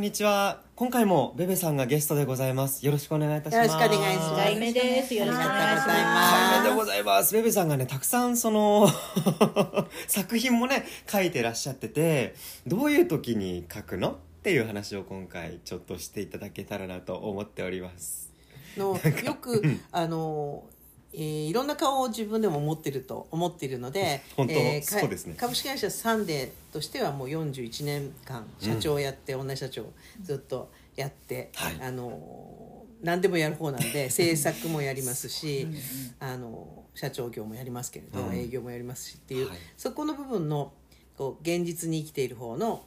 んにちは。今回もベベさんがゲストでございます。よろしくお願いいたします。よろしくお願いします。回目です。よろしくお願いしまます回目でございます。ベベさんがねたくさんその 作品もね書いてらっしゃっててどういう時に書くのっていう話を今回ちょっとしていただけたらなと思っております。のよくあの、えーいろんな顔を自分でも持ってると思っているので 本当えかそうですね。株式会社サンデーとしてはもう41年間社長をやって、女社長ずっとやって、はい。あの何でもやる方なんで 制作もやりますしあの社長業もやりますけれど、うん。営業もやりますしっていう、はい。そこの部分のこう現実に生きている方の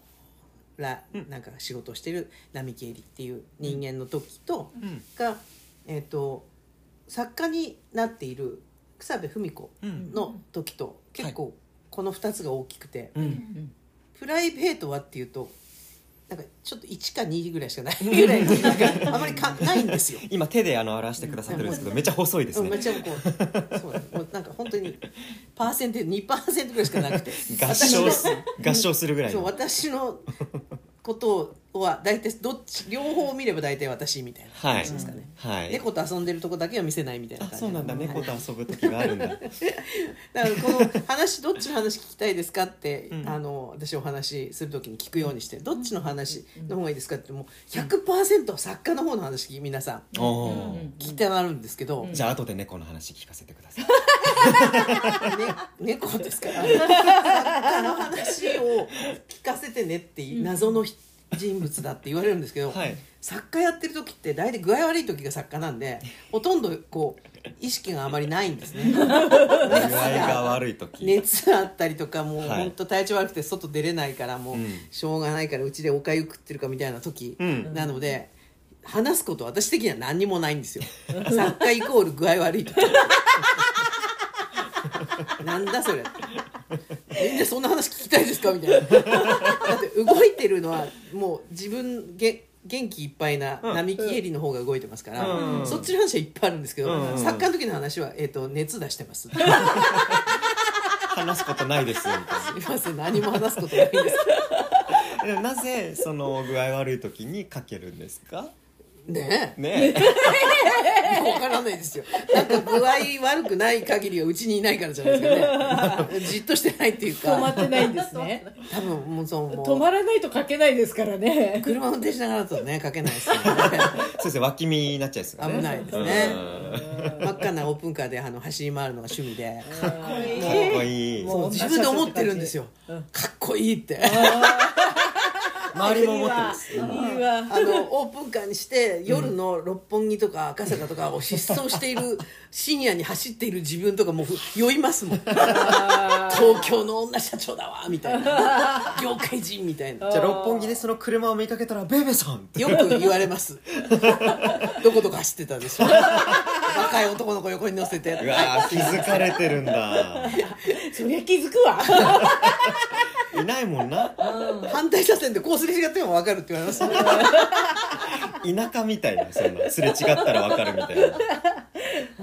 らうん。なんか仕事をしてる並木絵里っていう人間の時と、うん。が、えー、と作家になっている草部文子うん。の時と結構この2つが大きくて、うん。プライベートはっていうとなんかちょっと1か2ぐらいしかない ぐらいなんかあまりかないんですよ。今手であの表してくださってるんですけどめっちゃ細いですうん、めっねちゃこうそうもうなんか本当にパーセンテージ2%ぐらいしかなくて。合唱す合唱するぐらいそうの私のことは大体どっち両方見れば大体私みたいなはい。感じですかね、はい。猫と遊んでるとこだけは見せないみたいなあ感じそうなんだ。猫はいと遊ぶ時があるんだ。だからこの話どっちの話聞きたいですかって、うん。あの私お話しする時に聞くようにしてどっちの話の方がいいですかってもう100%作家の方の話皆さん聞きたがるんですけど、じゃあ後で猫の話聞かせてください。ね、猫ですから。作家の話を聞かせてねっていう謎のひ人物だって言われるんですけど、はい。作家やってる時って大体具合悪い時が作家なんで ほとんどこう意識があまりないんですね。具合が悪い時。熱あったりとかもうはい。本当体調悪くて外出れないからもううん。しょうがないからうちでおかゆ食ってるかみたいな時うん。なので話すこと私的には何にもないんですよ。作家イコール具合悪い時。なんだそれみんなそんな話聞きたいですか？みたいな。だって動いてるのはもう自分げ元気いっぱいなうん。並木絵里の方が動いてますから、うん。そっちの話はいっぱいあるんですけど、うん。作家の時の話は、えー、と熱出してます。話すことないですみたいな。すいません何も話すことないんです。なぜその具合悪い時にかけるんですか？ねねえ。わからないですよ。なんか具合悪くない限りはうちにいないからじゃないですかね。じっとしてないっていう止まかってないんですね。多分もうそう止まらないと書けないですからね。車運転しながらだとね書けないですけどね。そうですね脇見になっちゃいますからね。危ないですね。うん。真っ赤なオープンカーであの走り回るのが趣味で。かっこいい。かっこいい。もそう自分で思ってるんですよ。うんかっこいいって周りも思ってます。あのオープンカーにして夜の六本木とか赤坂とかを疾走している 深夜に走っている自分とかもう酔いますもん。東京の女社長だわみたいな。業界人みたいな。じゃあ六本木でその車を見かけたら「ベベさん!」って。よく言われます。どこどこ走ってたでしょ若い男の子横に乗せて。うわー気づかれてるんだ。そりゃ気づくわ。いないもんな。反対車線でこうすれ違っても分かるって言われます。田舎みたいなそんなすれ違ったら分かるみたいな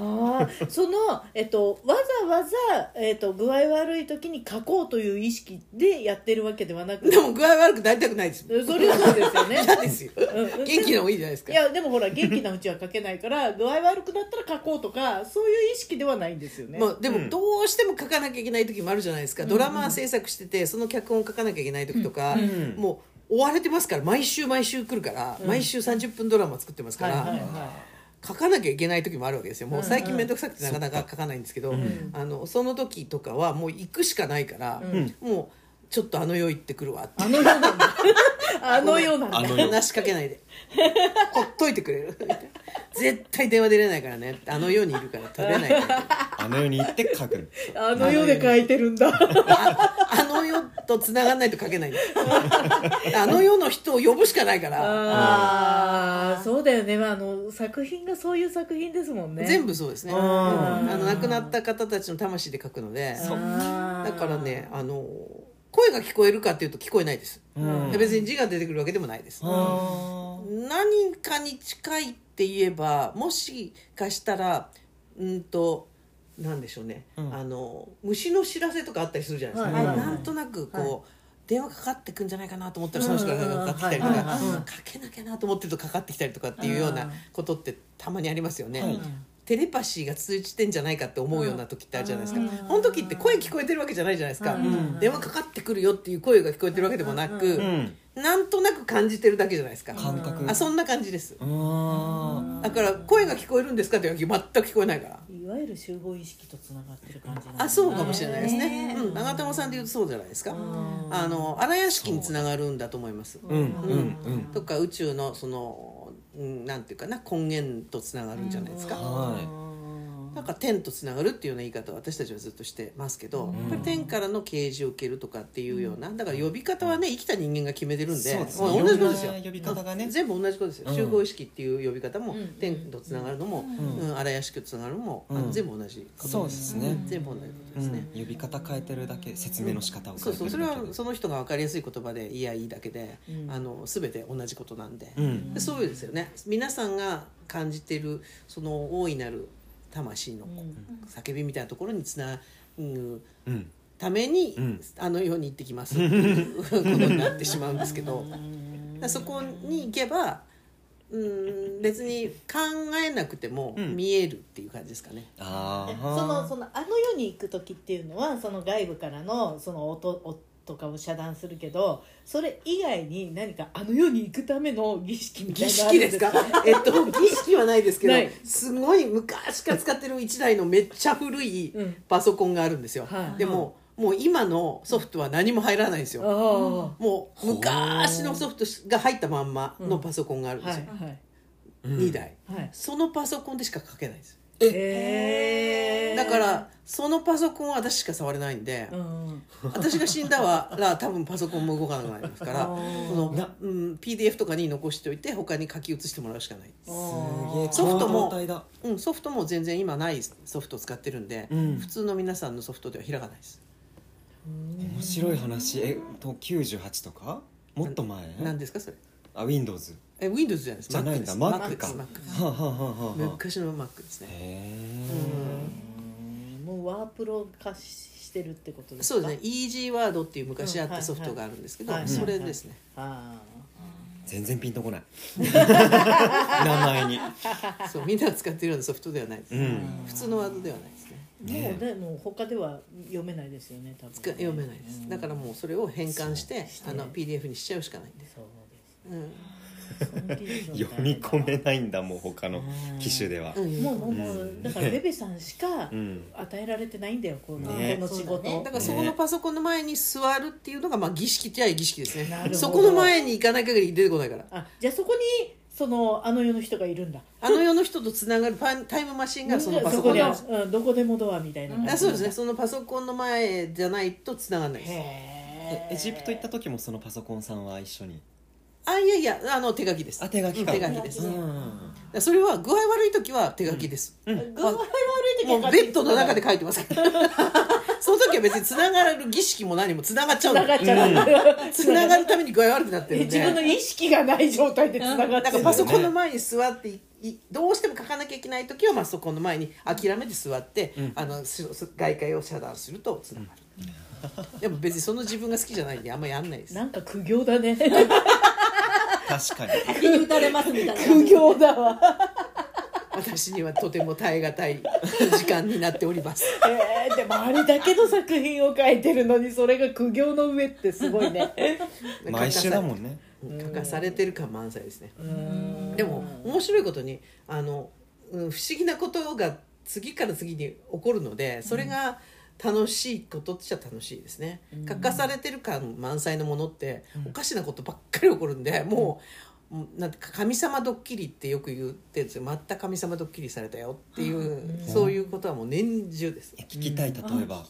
ああ、その、えっと、わざわざ、えっと、具合悪い時に書こうという意識でやってるわけではなくでも具合悪くなりたくないです。それはそうですよね。嫌ですよ。うん元気な方がいいじゃないですか。いやでもほら元気なうちは書けないから具合悪くなったら書こうとかそういう意識ではないんですよね。まあ、でうん。もどうしても書かなきゃいけない時もあるじゃないですか、ドラマ制作しててその脚本を書かなきゃいけない時とか、んもう追われてますから。毎週毎週来るから、毎週30分ドラマ作ってますから、はいはいは書かなきゃいけない時もあるわけですよ。もう最近面倒くさくてなかなか書かないんですけど、あのその時とかはもう行くしかないから、もうちょっとあの世行ってくるわって。あの世なんだ。あの世なんだ。話しかけないで。ほっといてくれる。絶対電話出れないからね。あの世にいるから取れないからあの世に行って書くの。あの世で書いてるんだ。ああの世と繋がんないと書けないあの世の人を呼ぶしかないから。ああそうだよね。あの作品がそういう作品ですもんね。全部そうですね、あの亡くなった方たちの魂で書くので。そっあーだからねあの声が聞こえるかっていうと聞こえないです、うん。で別に字が出てくるわけでもないです、あ何かに近いって言えばもしかしたらうんとなんでしょうね、うん。あの虫の知らせとかあったりするじゃないですか、なんとなくこう、はい。電話かかってくんじゃないかなと思ったらその人がかかってきたりとかかけなきゃなと思ってるとかかってきたりとかっていうようなことってたまにありますよね。はいテレパシーが通じてんじゃないかって思うような時ってあるじゃないですか、うんこの時って声聞こえてるわけじゃないじゃないですか、うん。電話かかってくるよっていう声が聞こえてるわけでもなく、うんうんなんとなく感じてるだけじゃないですか、感覚。あそんな感じです。あだから声が聞こえるんですかって全く聞こえないからゆる集合意識とつながってる感じなんだあそうかもしれないですね、ねうん、長友さんで言うとそうじゃないですか、うん。あの荒屋敷につながるんだと思います、うんうんうんとか宇宙のその、うん、なんていうかな根源とつながるんじゃないですか、はなんか天とつながるっていうような言い方を私たちはずっとしてますけど、やっぱり天からの啓示を受けるとかっていうようなだから呼び方はね生きた人間が決めてるんでそうですもねう同じことですよ。呼び方がね全部同じことですよ、うん集合意識っていう呼び方も、うん。天とつながるのも、うん。荒屋敷とつながるのも、全部同じそうですね。全部同じことうですね、ん。呼び方変えてるだけ説明の仕方をそう変えてそうそれはその人が分かりやすい言葉でいやいいだけで、うん。あの全て同じことなんで,、うん。でそうですよね。皆さんが感じてるその大いなる魂の叫びみたいなところにつなぐうん。ために、うん。あの世に行ってきます。っていうことになってしまうんですけど。そこに行けばうん別に考えなくてもうん。見えるっていう感じですかね。あそあのそのあの世に行く時っていうのはその外部からのその音音とかを遮断するけどそれ以外に何かあの世に行くための儀式みたい儀なのあるん式ですか？えっと儀式はないですけどすごい昔から使ってる1台のめっちゃ古いうん。パソコンがあるんですよ、はい。でももう今のソフトは何も入らないんですよ、あもう昔のソフトが入ったまんまのパソコンがあるんあですよ、はい。はい。2台。はい。そのパソコンでしか書けないです。へえ。だからそのパソコンは私しか触れないんで、うん。私が死んだら多分パソコンも動かなくなりますから その、うん、PDF とかに残しておいて他に書き写してもらうしかない。すげえソフトもうん、ソフトも全然今ないソフトを使ってるんで、うん。普通の皆さんのソフトでは開かないです。面白い話。えと98とか？もっと前？何ですかそれ？あ Windows え Windows じゃないです。じゃないんだ。Mac かです。Mac です。はあはあはあはあ。昔の Mac ですね。へえもうワープロ化してるってことですか？そうですね。Easy Word っていう昔あったソフトがあるんですけど、はいはいそれですね、あ全然ピンとこない。名前に。そうみんなが使ってるようなソフトではないです、うん。普通のワードではないですね。あもうでも他では読めないですよね多分。使読めないです。だからもうそれを変換してあの PDF にしちゃうしかないんで、すその技術みたいな読み込めないんだもう他の機種では。うん。もうもうもうだからベベさんしかうん。与えられてないんだよこの,、ね。この仕事、だね。だからそこのパソコンの前に座るっていうのがまあ儀式っちゃ儀式ですね。なるほど。そこの前に行かない限り出てこないから。あじゃあそこにそのあの世の人がいるんだ。あの世の人とつながるパンタイムマシンがそのパソコン。にあるるうん、どこでもドアみたいな感じ。あそうですね。そのパソコンの前じゃないとつながらないです。へえエジプト行った時もそのパソコンさんは一緒にあいやいやあの手書きです。あ手書き手書きです。うん。それは具合悪い時は手書きです、具合悪い時はもうベッドの中で書いてますから。その時は別につながる儀式も何もつながっちゃうんつながでっちゃう、つながるために具合悪くなってるんで。自分の意識がない状態でつながってる。パソコンの前に座っていいどうしても書かなきゃいけない時はパソコンの前に諦めて座って、あのすす外界を遮断するとつながる、でも別にその自分が好きじゃないんであんまりやんないです。なんか苦行だね 確かに。先に打たれますみたいな。苦行だわ。私にはとても耐え難い時間になっております。えー、でもあれだけの作品を書いてるのにそれが苦行の上ってすごいね。毎週だもんね。書かされてる感満載ですね。うん。でも面白いことにあの、うん、不思議なことが次から次に起こるのでそれが楽しいことっちゃ楽しいですね、書かされてる感満載のものっておかしなことばっかり起こるんでもうもうなんてか神様ドッキリってよく言ってるんですよまた神様ドッキリされたよっていう、そういうことはもう年中です。え聞きたい例えば、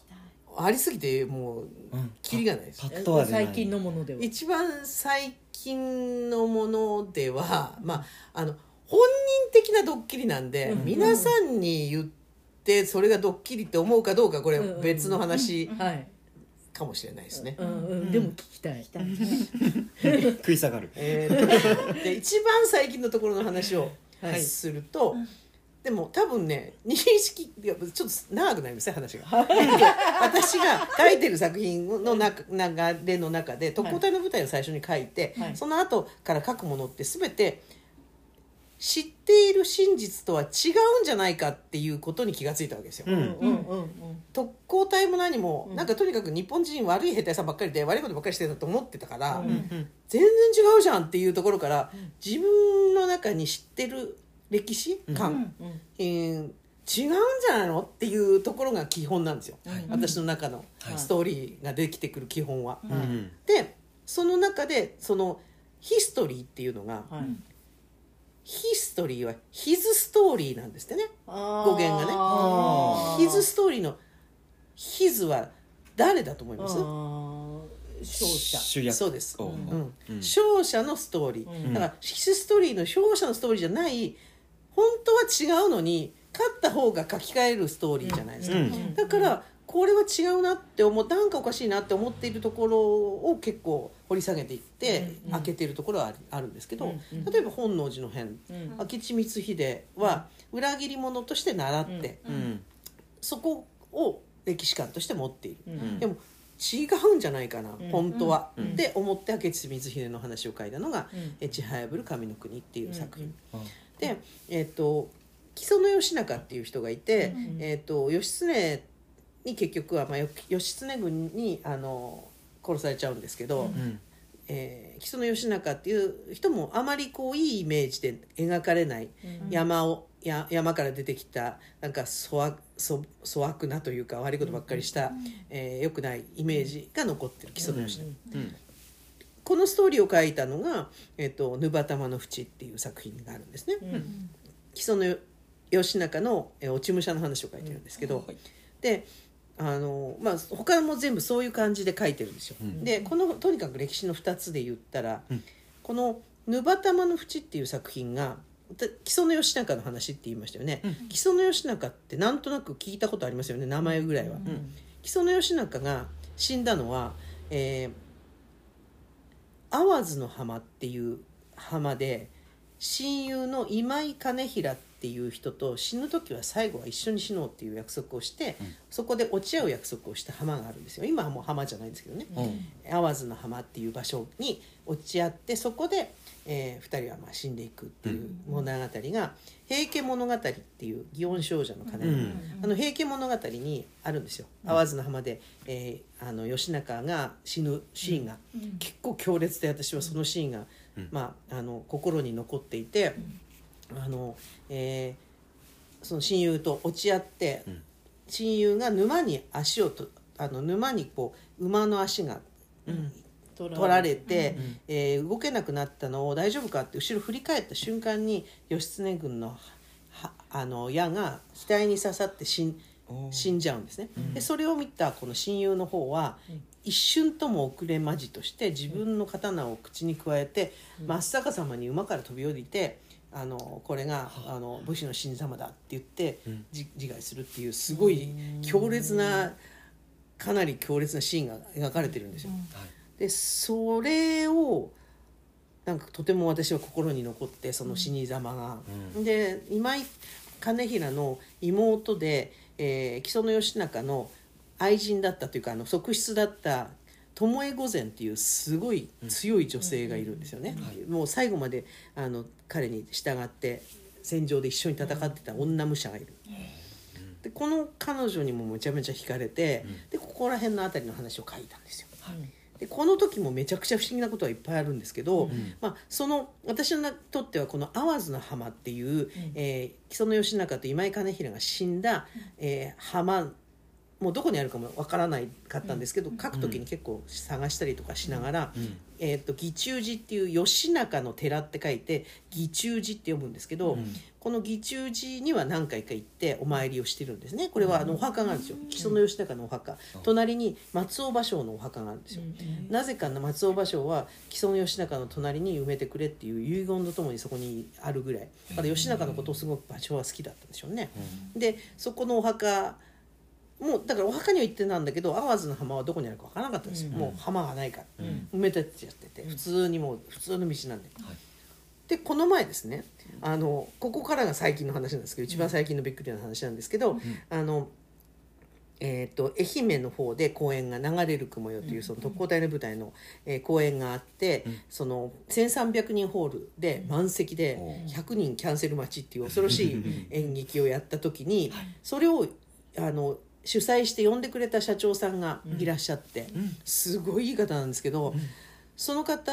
ありすぎてもううん。キリがないです。パッとは出ない。最近のものでは。一番最近のものでは、まあ、あの本人的なドッキリなんで、うん。皆さんに言ってそれがドッキリって思うかどうかこれうん別の話はい、かもしれないですね。うんうん、でも聞きたい、食い下がる。えーとで一番最近のところの話をはい。すると、でも多分ね認識ちょっと長くなりますね話が。私が書いてる作品の中流れの中で特攻隊の舞台を最初に書いて、はい。その後から書くものって全て知っている真実とは違うんじゃないかっていうことに気がついたわけですよ。うん。うんうんうん特攻隊も何も、うん。なんかとにかく日本人悪い兵隊さんばっかりで悪いことばっかりしてたと思ってたから、うん。うん全然違うじゃんっていうところから、自分の中に知ってる歴史観、うんえー違うんじゃないのっていうところが基本なんですよ、はい。私の中のはい。ストーリーができてくる基本は。うんうん。でその中でそのヒストリーっていうのが、はいヒストリーはヒズストーリーなんですってね。語源がね。ヒズストーリーのヒズは誰だと思います？勝者。主役。そうです。をうん。うん。勝者のストーリー、うん。だからヒスストーリーの勝者のストーリーじゃない。本当は違うのに勝った方が書き換えるストーリーじゃないですか、うん。だからこれは違うなって思うなんかおかしいなって思っているところを結構掘り下げていって、うん開けているところはあるんですけど、うんうん。例えば本能寺の変。うん。明智光秀は裏切り者として習って、うん。そこを歴史観として持っている、うん。でも違うんじゃないかな、うん。本当は、うん。って思って明智光秀の話を書いたのがうん「えちはやぶる神の国」っていう作品、うん。で、えっと木曽義仲っていう人がいて、うん。えっと義経に結局は、まあ、よ義経軍にあの殺されちゃうんですけど、うん。えー木曽義仲っていう人もあまりこういいイメージで描かれない山をや山から出てきたなんか粗悪粗粗悪なというか悪いことばっかりした、えー良くないイメージが残ってる木曽義仲、うん。このストーリーを書いたのが「えー、とぬばたまの淵」っていう作品があるんですね。うん。木曽の義仲の、えー落ち武者の話を書いてるんですけど、であのまあ他も全部そういう感じで書いてるんですよ。うん。でこのとにかく歴史の2つで言ったら、うん。この「ぬばたまの淵」っていう作品がた木曽の義仲の話って言いましたよね、うん。木曽の義仲ってなんとなく聞いたことありますよね名前ぐらいは。うん。木曽の義仲が死んだのは、えー、淡津の浜っていう浜で親友の今井兼平っていう人と死ぬ時は最後は一緒に死のうっていう約束をして、うん。そこで落ち合う約束をした浜があるんですよ。今はもう浜じゃないんですけどね、うん。淡津の浜っていう場所に落ち合ってそこで、え2人はまあ死んでいくっていう物語が「平家物語」っていう祇園少女の鐘、うんあの平家物語にあるんですよ淡津の浜で、えーあの義仲が死ぬシーンが、結構強烈で私はそのシーンが、うんまあ、あの心に残っていて、あのえーその親友と落ち合って、うん。親友が沼に足をとあの沼にこう馬の足がうん。取取られて、うんえー動けなくなったのを大丈夫かって後ろ振り返った瞬間に義経軍のはあの矢が額に刺さって死ん死んじゃうんですね、でそれを見たこの親友の方は、一瞬とも遅れまじとして自分の刀を口に加えて、真っ逆さまに馬から飛び降りてあのこれがあの武士の死に様だって言って、自害するっていうすごい強烈なかなり強烈なシーンが描かれてるんですよ。はい。でそれをなんかとても私は心に残ってその死に様が。うん。で今井兼平の妹で、えー木曽義仲の愛人だったというかあの側室だった巴御前っていうすごい強い女性がいるんですよね、もう最後まであの彼に従って戦場で一緒に戦ってた女武者がいる、でこの彼女にもめちゃめちゃ惹かれて、でここら辺のあたりの話を書いたんですよ。でこの時もめちゃくちゃ不思議なことはいっぱいあるんですけど、まあ、その私にとってはこの淡津の浜っていう、えー木曽義仲と今井兼平が死んだ、えー浜もうどこにあるかもわからないかったんですけど、書く時に結構探したりとかしながら、えー、と義中寺っていう吉中の寺って書いて義中寺って読むんですけど、この義中寺には何回か行ってお参りをしてるんですね。これはあのお墓があるんですよ。木曽の吉中のお墓、隣に松尾芭蕉のお墓があるんですよ、なぜかな松尾芭蕉は木曽の吉中の隣に埋めてくれっていう遺言とともにそこにあるぐらい。だから吉中のことをすごく芭蕉は好きだったんでしょうね、でそこのお墓もうだからお墓には行ってたんだけど淡路の浜はどこにあるか分からなかったんですよ、もう浜がないから、埋めてっちゃってて普通にもう普通の道なんで、でこの前ですねあのここからが最近の話なんですけど一番最近のびっくりな話なんですけど、あのえー、と愛媛の方で公演が「流れる雲よ」というその特攻隊の舞台の、えー公演があって、その1300人ホールで満席で100人キャンセル待ちっていう恐ろしい 演劇をやった時にそれをあの主催して呼んでくれた社長さんがいらっしゃって、すごいいい方なんですけど、その方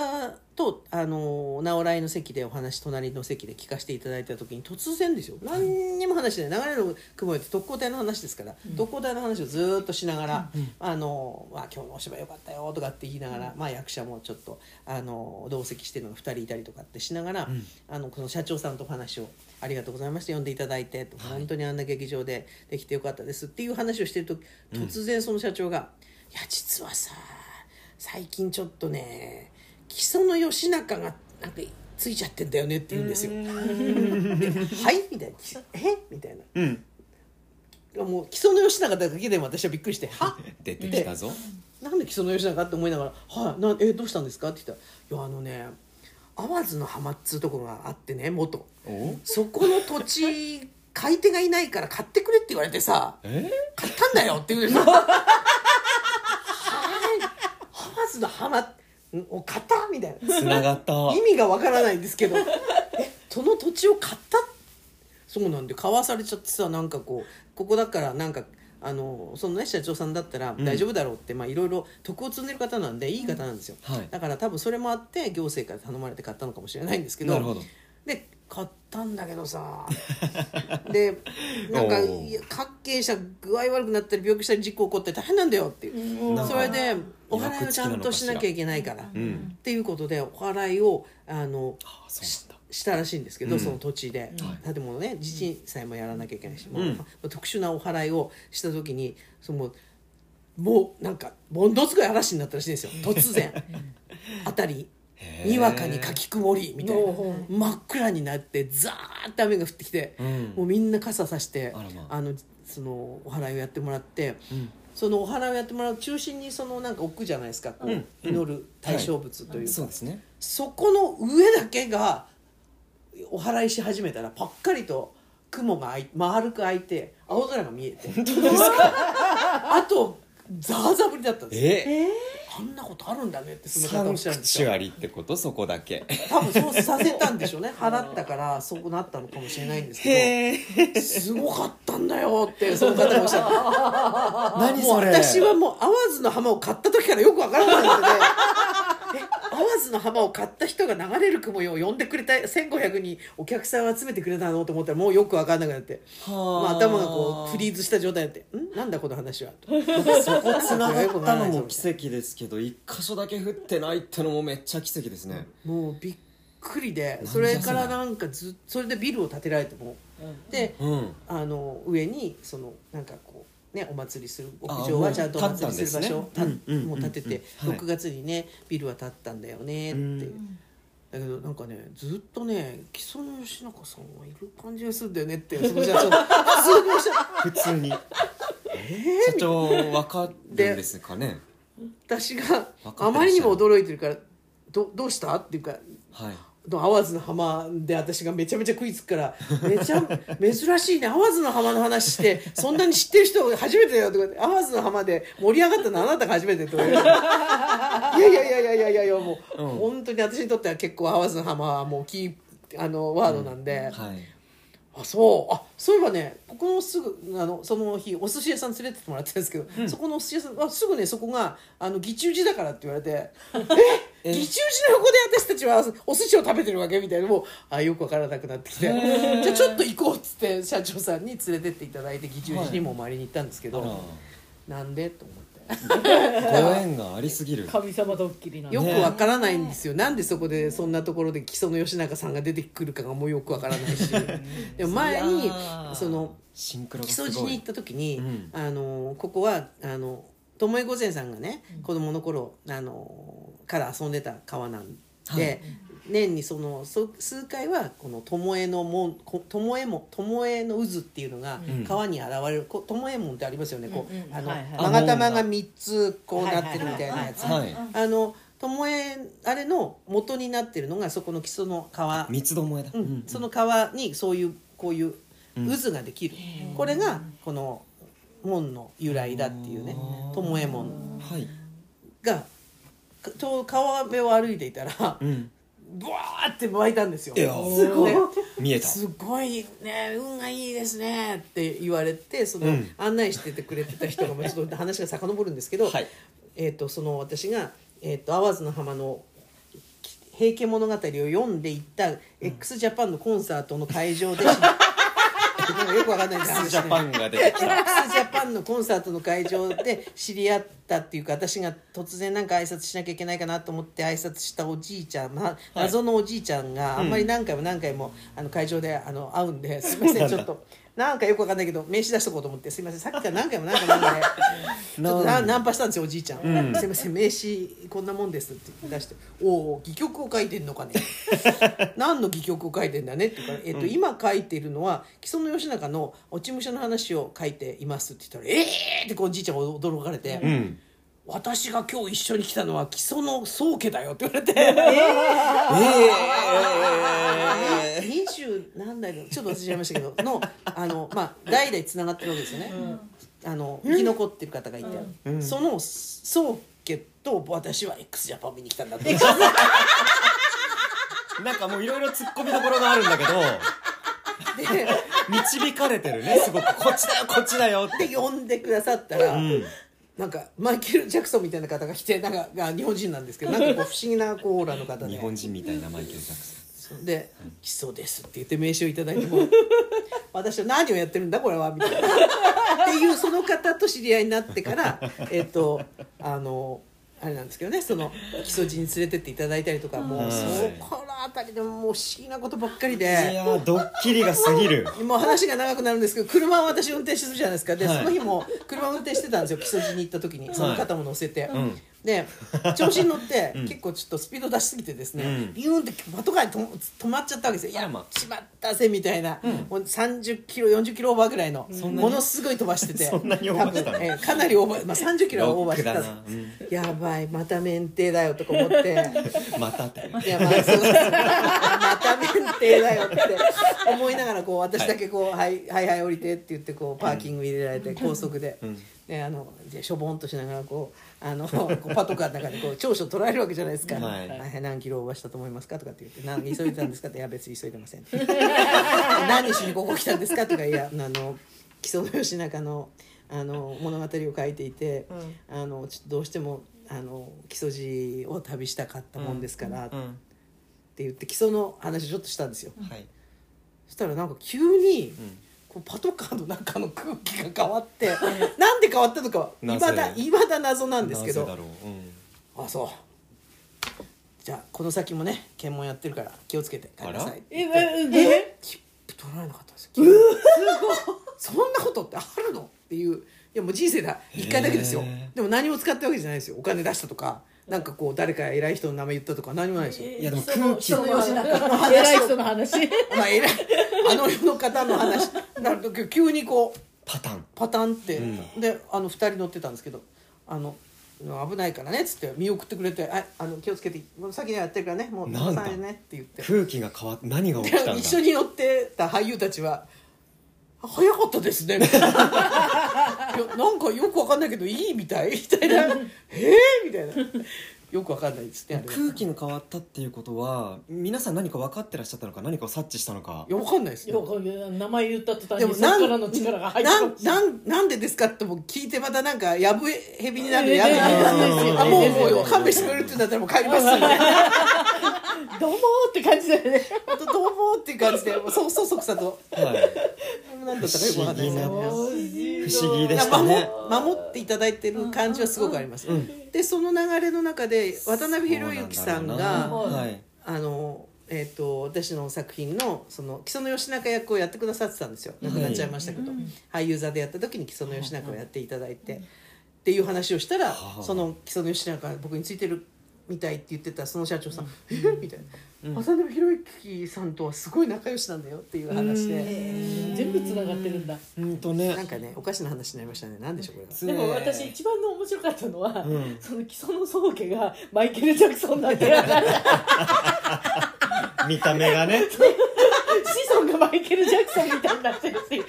とあの直来の席でお話隣の席で聞かせていただいた時に突然ですよ。何にも話してない。流れの雲よって特攻隊の話ですから、特攻隊の話をずーっとしながら「あのまあ、今日のお芝居よかったよ」とかって言いながら、まあ、役者もちょっとあの同席してるのが2人いたりとかってしながら、あのこの社長さんとお話を「ありがとうございました呼んでいただいて」と本当にあんな劇場でできてよかったです」っていう話をしてると突然その社長が「いや実はさ最近ちょっとね木曽の義仲がなんかついちゃってんだよねって言うんですよ。ではい？みたいな「え？みたいな。うん。もう木曽の義仲だけでも私はびっくりして「は？出てきたぞ。なんで木曽の義仲って思いながら「はいなえどうしたんですか?」って言ったら「いやあのね淡路の浜っつうとこがあってね元。お？そこの土地買い手がいないから買ってくれって言われてさえ？買ったんだよって言う。んですよ。はいの浜を買ったみたいな。つながった。意味がわからないんですけど。えその土地を買った？そうなんで買わされちゃってさなんかこうここだからなんかあのそのね社長さんだったら大丈夫だろうって、まあいろいろ徳を積んでる方なんでいい方なんですよ、はい。だから多分それもあって行政から頼まれて買ったのかもしれないんですけど。なるほど。で買ったんだけどさ。でなんか関係者具合悪くなったり病気したり事故起こって大変なんだよっていう。それでお祓いをちゃんとしなきゃいけないから、ん。っていうことでお祓いをあのしたらしいんですけど、うん。その土地で、は建物ね地震さえもやらなきゃいけないし、うん。まあ特殊なお祓いをした時にそのもうなんかものすごい嵐になったらしいんですよ。突然。辺り。へーにわかにかき曇りみたいな。真っ暗になってザーッと雨が降ってきて、うん。もうみんな傘さしてまあ。のそのお祓いをやってもらって、うん。そのお祓いをやってもらう中心にそのなんか置くじゃないですかこう、うん。祈る対象物というか、そうですね。そこの上だけがお祓いし始めたらパッカリと雲が丸く開いて青空が見えて。あとザーザー降りだったんですよ。え？あんなことあるんだねってその方おっしゃるんクですってこと？そこだけ。多分そうさせたんでしょうね。払ったからそうなったのかもしれないんですけどすごかったんだよってその方がおっしゃって何それ私はもう淡路の浜を買った時からよくわからないのでえ淡路の浜を買った人が流れる雲よを呼んでくれた1500人お客さんを集めてくれたのと思ったらもうよくわかんなくなって、まあ、頭がこうフリーズした状態になって「ん？なんだこの話は」とそこつながったのも奇跡ですけど一箇所だけ降ってないってのもめっちゃ奇跡ですね。もうびっくりでそれ。からなんかずっそれでビルを建てられても。でうん。あの上にそのなんかこうねお祭りする屋あ上はちゃんとお祭りする場所もう建ったんですねもう建ててうんはい。6月にねビルは建ったんだよねってだけどなんかねずっとね木曽の吉中さんはいる感じがするんだよねってその社長普通におっしゃ普通に。社長分かるんですかね。私があまりにも驚いてるからどどうした？っていうかはいの淡路の浜で私がめちゃめちゃ食いつくからめちゃ珍しいね淡路の浜の話してそんなに知ってる人初めてだよとか言って淡路の浜で盛り上がったのあなたが初めてとか言われていやいやいやいやいやいやいやもう、うん。本当に私にとっては結構淡路の浜はもうキーあのワードなんで、はいあそう。あそういえばねここのすぐあのその日お寿司屋さん連れてってもらったんですけど、そこのお寿司屋さんあすぐねそこがあの義中寺だからって言われて え？義中寺の横で私たちはお寿司を食べてるわけ？みたいなもうあよくわからなくなってきて。じゃあちょっと行こうっつって社長さんに連れてっていただいて義中寺にもお参りに行ったんですけど、あらなんで？と思ってご縁がありすぎる。神様ドッキリなんよでくわからないんですよ、なんでそこでそんなところで木曽の吉永さんが出てくるかがもうよくわからないし。でも前にそのシンクロが木曽路に行った時に、うん。あのここはあの巴御前さんがね、子供の頃あのから遊んでた川なんで、年にそのそ数回はこの巴の門こ巴門巴の渦っていうのがうん。川に現れる。こ巴門ってありますよね、こううんうんあの、はいはい。勾玉が3つこうなってるみたいなやつ。はいあの巴あれの元になってるのがそこの基礎の川。三つどもえだ、うん、その川にそういうこういう渦ができる、これがこの門の由来だっていうね。巴門。はい。ちょうど川辺を歩いていたらうんブワーって湧いたんですよ。いや。すごい。見えた。すごいね運がいいですねって言われてその、うん。案内しててくれてた人がまあちょっと話が遡るんですけど、はい。えー、とその私が、えー、と淡路の浜の「平家物語」を読んでいった x ジャパンのコンサートの会場で、なんかよくわかんないん。ですスジャパンが出てきた。ジャパンのコンサートの会場で知り合ったっていうか私が突然なんか挨拶しなきゃいけないかなと思って挨拶したおじいちゃん、まあ、謎のおじいちゃんがあんまり何回も何回もあの会場であの会うんですいませんちょっと。なんかよくわかんないけど名刺出しとこうと思ってすいませんさっきから何回も何回も何回も ちょっとなナンパしたんですよおじいちゃん、すいません名刺こんなもんですって出して「おお戯曲を書いてんのかね。何の戯曲を書いてんだね」って言うから、えっと今書いているのは木曽の義仲の落ち武者の話を書いています」って言ったら「ええー!」ってこうおじいちゃんが驚かれて。うん。私が今日一緒に来たのは木曽の宗家だよって言われて、え二の。ちょっと忘れちゃいましたけどの あの、まあ、代々つながってるわけですよね、あの生き残ってる方がいて、その宗家と私は x ジャパン見に来たんだとー、なんかもういろいろ突っ込みどころがあるんだけどで導かれてるね。すごくこっちだよこっちだよって。で呼んでくださったら、ん。なんかマイケル・ジャクソンみたいな方が来てなんかが日本人なんですけどなんかこう不思議なこうオーラの方で。日本人みたいなマイケル・ジャクソンで「基礎です」って言って名刺をいただいても 私は何をやってるんだこれはみたいな。っていうその方と知り合いになってから えっ、とあのあれなんですけどねその基礎寺に連れてっていただいたりとかもうはい。そこの辺りでももう不思議なことばっかりいで。やードッキリが過ぎる。もう話が長くなるんですけど車を私運転するじゃないですか。で、はい。その日も車運転してたんですよ。木曽路に行った時にその方も乗せて、うんで調子に乗って、ん。結構ちょっとスピード出しすぎてですね、うん。ビューンってパトカーにと止まっちゃったわけですよ「いやしまったぜ」みたいな、もう30キロ40キロオーバーぐらいのものすごい飛ばしてて。そんなにオーバーしたの多分えーかなりオーバー、まあ、30キロはオーバーしてた。やばいまた免停だよとか思って。またって。いやまあそう。また免停だよって。思いながらこう私だけこう、はい、はいはい降りてって言ってこうパーキング入れられて高速で、んであのでしょぼんとしながらこうあの こうパトカーの中でこう長所取られるわけじゃないですか「はい。はい。何キロオーバーしたと思いますか?」とかって言って「何急いでたんですか?」って「いや別に急いでません」何しにここ来たんですか?」とか「いやあの木曽義仲のあの物語を書いていて、あのちょっとどうしてもあの木曽路を旅したかったもんですから」うん。って言って基礎の話をちょっとしたんですよ、はい。そしたらなんか急に、こうパトカーの中の空気が変わって なんで変わったのかはいまだいまだ謎なんですけど。なぜだろう、うん。あそう。じゃあこの先もね検問やってるから気をつけて帰りなさい。えええ切符取られなかったんです。すごいそんなことってあるの？っていう。いやもう人生だ。1回だけですよ。でも何も使ったわけじゃないですよ。お金出したとかなんかこう誰か偉い人の名前言ったとか何もないですよ。いやでもその空気。その吉永の偉い人の話。まあ、偉いあの世の方の話。なると急にこうパターン。パタンって、うん。であの2人乗ってたんですけどあの危ないからねっつって見送ってくれて「ああの気をつけてもう先にはやってるからねもうなさね」って言って。空気が変わって何が起きたんだ。で一緒に乗ってた俳優たちは「早かったですね」みたい なんかよくわかんないけどいいみたい？みたいな「ええみたいな。よくわかんないですね空気が変わったっていうことは皆さん何か分かってらっしゃったのか？何かを察知したのか？いやわかんないですい。や名前言った途端でもなんにそっからの力が入ってなんなんなんでですかっても聞いてまたなんかやぶへびになるやぶえーあもうもうえー勘弁してくれるって言うんだったらもう帰りますどうもーって感じだよねどうもって感じでもうそそそくさとはい何だったかよくわかんないですけど不思議でしたね。守守っていただいてる感じはすごくあります、でその流れの中で渡辺裕之さんがうなはい。あの、えー、と私の作品のその木曽の義仲役をやってくださってたんですよ。亡くなっちゃいましたけど、俳優座でやった時に木曽の義仲をやっていただいて、っていう話をしたら、はあ。その木曽の義仲僕についてるみたいって言ってたその社長さん「えみたいな、渡辺裕之さんとはすごい仲良しなんだよっていう話で。全部つながってるんだ。うんとね。なんかねおかしな話になりましたね。なんでしょうこれは。でも私一番の面白かったのは、ん。その基礎の宗家がマイケル・ジャクソンなんて子見た目がね。孫がマイケル・ジャクソンみたいになってるしそれが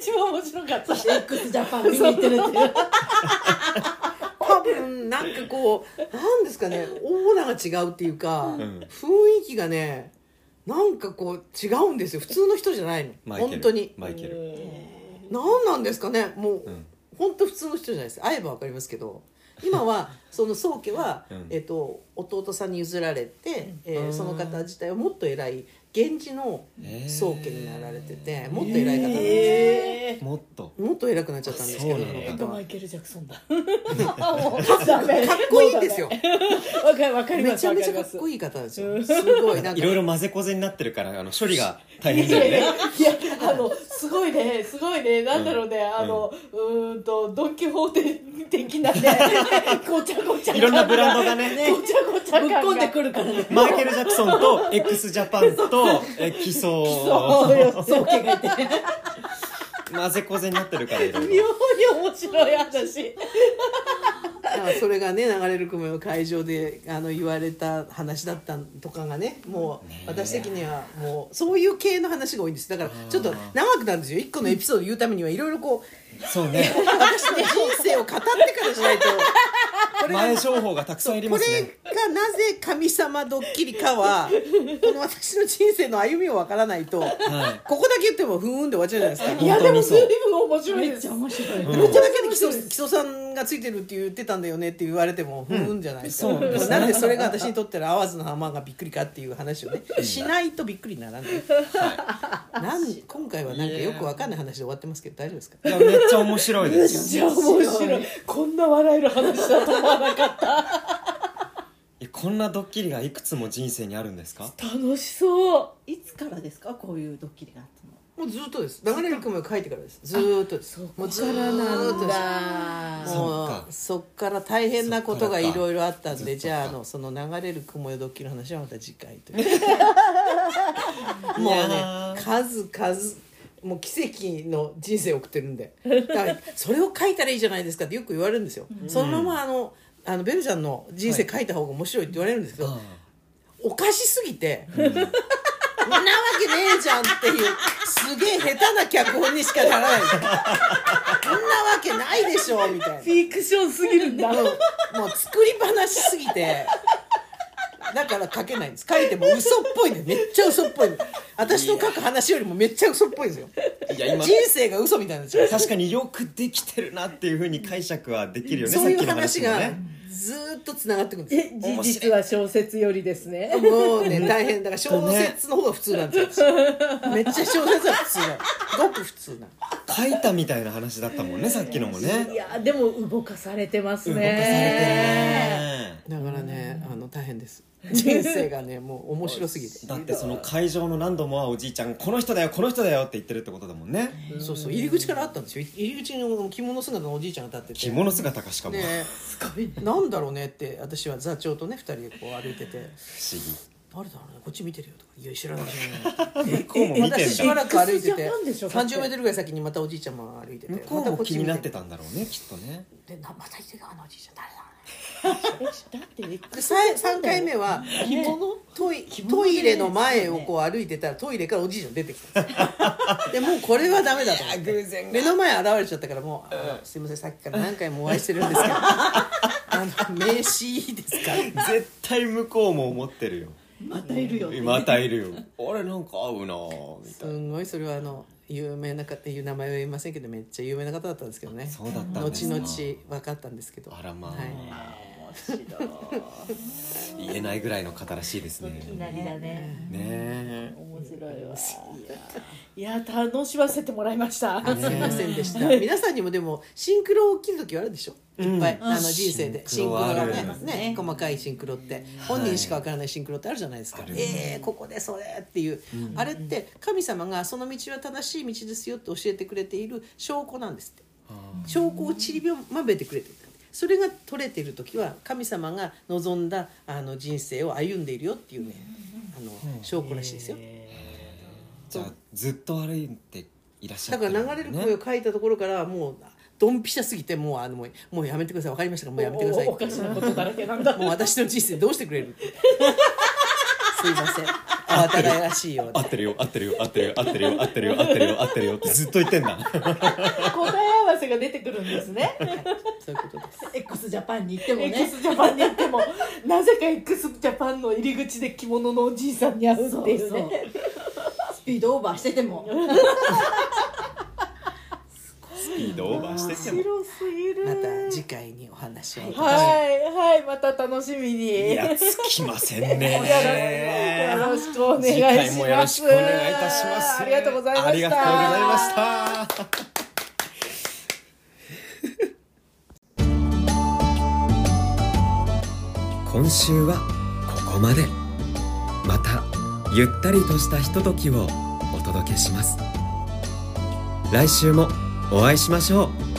一番面白かった。X ジャパン見に行ってるっていう 多分なんかこうなんですかねオーラが違うっていうか、ん。雰囲気がねなんかこう違うんですよ。普通の人じゃないの。本当に。マイケル何なんですかね。もう、ん。本当普通の人じゃないです。会えば分かりますけど。今は その宗家は、うん。えっと弟さんに譲られて、えーその方自体はもっと偉い源氏の宗家になられててもっと偉い方なんですえもっと。もっと偉くなっちゃったんですけどそうなんだー、この方は。マイケル・ジャクソンだ。もうダメ。かっこいいんですよ。わかるわかりますめちゃめちゃかっこいい方ですよ。す。ごいなんか。いろいろ混ぜこぜになってるからあの処理が大変いやいやだよね。いやあのすごいねすごいね。なんだろうね、あのうーんとドン・キホーテ的なね ごちゃごちゃいろんなブランドがね。ごちゃごちゃ感が。ぶっ込んでくるからね。マイケル・ジャクソンと x ジャパンとえ基礎そうよ宗家がいて混ぜこぜになってるからいろい妙にろ面白い話。それがね流れる雲の会場であの言われた話だったとかがねもう私的にはもうそういう系の話が多いんです。だからちょっと長くなるんですよ。一個のエピソード言うためにはいろいろこうそうね。私の人生を語ってからじゃないと。これが前情報がたくさんいりこれますね。がなぜ神様ドッキリかはこの私の人生の歩みをわからないと、はい。ここだけ言ってもふーんで終わっちゃうじゃないですか。いやでも随分面白いです。めっちゃ面白い、ここだけで基礎基礎さんがついてるって言ってたんだよねって言われてもふーんじゃないですか、そう。ですねなんでそれが私にとっての淡路の浜がびっくりかっていう話をねしないとびっくりにならない、なん今回はなんかよくわかんない話で終わってますけど大丈夫ですか？っちゃ面白いですじゃあ面白い。こんな笑える話だと思わなかった。えこんなドッキリがいくつも人生にあるんですか？楽しそう。いつからですか？こういうドッキリがあったのもうずっとです。流れる雲が書いてからです。ずーっとです。もうずーっとです。そもっか。うそっから大変なことがいろいろあったんそっか。でじゃああのその流れる雲よドッキリの話はまた次回という。もういやねー。数々もう奇跡の人生を送ってるんで。だからそれを書いたらいいじゃないですかってよく言われるんですよ、そのままあのあのベルちゃんの人生書いた方が面白いって言われるんですけど、あおかしすぎて、そん。なわけねえじゃんっていうすげえ下手な脚本にしかならない。そんなわけないでしょみたいな。フィクションすぎるんだ。もうもう作り話しすぎてだから書けないんです。書いても嘘っぽいねめっちゃ嘘っぽいの。私の書く話よりもめっちゃ嘘っぽいんですよ。いや今。人生が嘘みたいなんですよ確かによくできてるなっていうふうに解釈はできるよね。そういうさっきの話話がもね。ずーっとつながってくるんです事実は小説よりですね。もうね大変。だから小説の方が普通なんですよ。めっちゃ小説は普通なのごく普通なの書いたみたいな話だったもんねさっきのもね。いやでも動かされてますね。動かされてるねだからねあの大変です。人生がねもう面白すぎて。だってその会場の何度もはおじいちゃんこの人だよこの人だよって言ってるってことだもんね。そうそう入り口からあったんですよ。入り口に着物姿のおじいちゃんが立ってて着物姿かしかも、ねなんだろうねって私は座長とね2人でこう歩いてて。不思議。誰だろうねこっち見てるよとか。いや知らない。知らない向こうも見てしばらく歩いてて。X ジャパンでしょだって30メートルぐらい先にまたおじいちゃんも歩いてて向こうも気になってたんだろうねきっとねでなまたいてるあのおじいちゃん誰だだってで3回目は着物トイトイレの前をこう歩いてたらトイレからおじいちゃん出てきたんですよ。でもうこれはダメだと思って。いや偶然が目の前現れちゃったからもうあ「すいませんさっきから何回もお会いしてるんですけど。あの名刺いいですか?」絶対向こうも思ってるよ。またいるよ。またいるよ。あれなんか合うなみすたいな。んごいそれはあの有名な方いう名前は言いませんけどめっちゃ有名な方だったんですけどね。そうだったんですか後々分かったんですけど。あらまあ、はい。面言えないぐらいの方らしいですね。いきなりだね。ね。え面白いわ。いや楽しませてもらいました。すみませんでした。皆さんにもでもシンクロ起きる時はあるでしょ？いっぱい、あの人生で。シンクロがね。ね。細かいシンクロって。本人しかわからないシンクロってあるじゃないですか、あるえー、ここでそれっていう、あれって神様がその道は正しい道ですよって教えてくれている証拠なんですって。証拠をちりびまべてくれてる。それが取れてる時は神様が望んだあの人生を歩んでいるよっていうねあの証拠らしいですよ。じゃあずっと歩いていらっしゃだかってら流れる声を書いたところからもうドンピシャすぎてもうあのもうもうやめてください。わかりましたか？らもうやめてください。おおかしなことだらけなんだ。もう私の人生どうしてくれる？ってすいません。慌ただいらしいようで。合ってるよ。合ってるよ。合ってるよ。合ってるよ。合ってるよ。合ってるよ。合ってるよ。ってずっと言ってんだ。答え合わせが出てくるんですね。そういうことです。x ジャパンに行ってもね。x ジャパンに行っても。なぜか x ジャパンの入り口で着物のおじいさんに会うっていうね。スピードオーバーしてても。ス ピードオーバーしてても。面白すぎる。また次回にお話をはいはいまた楽しみに。いやつきませんね。よろしくお願いし次ます回もよろしくお願いいたします。ありがとうございました。ありがとうございました今週はここまで。またゆったりとしたひとときをお届けします。来週もお会いしましょう。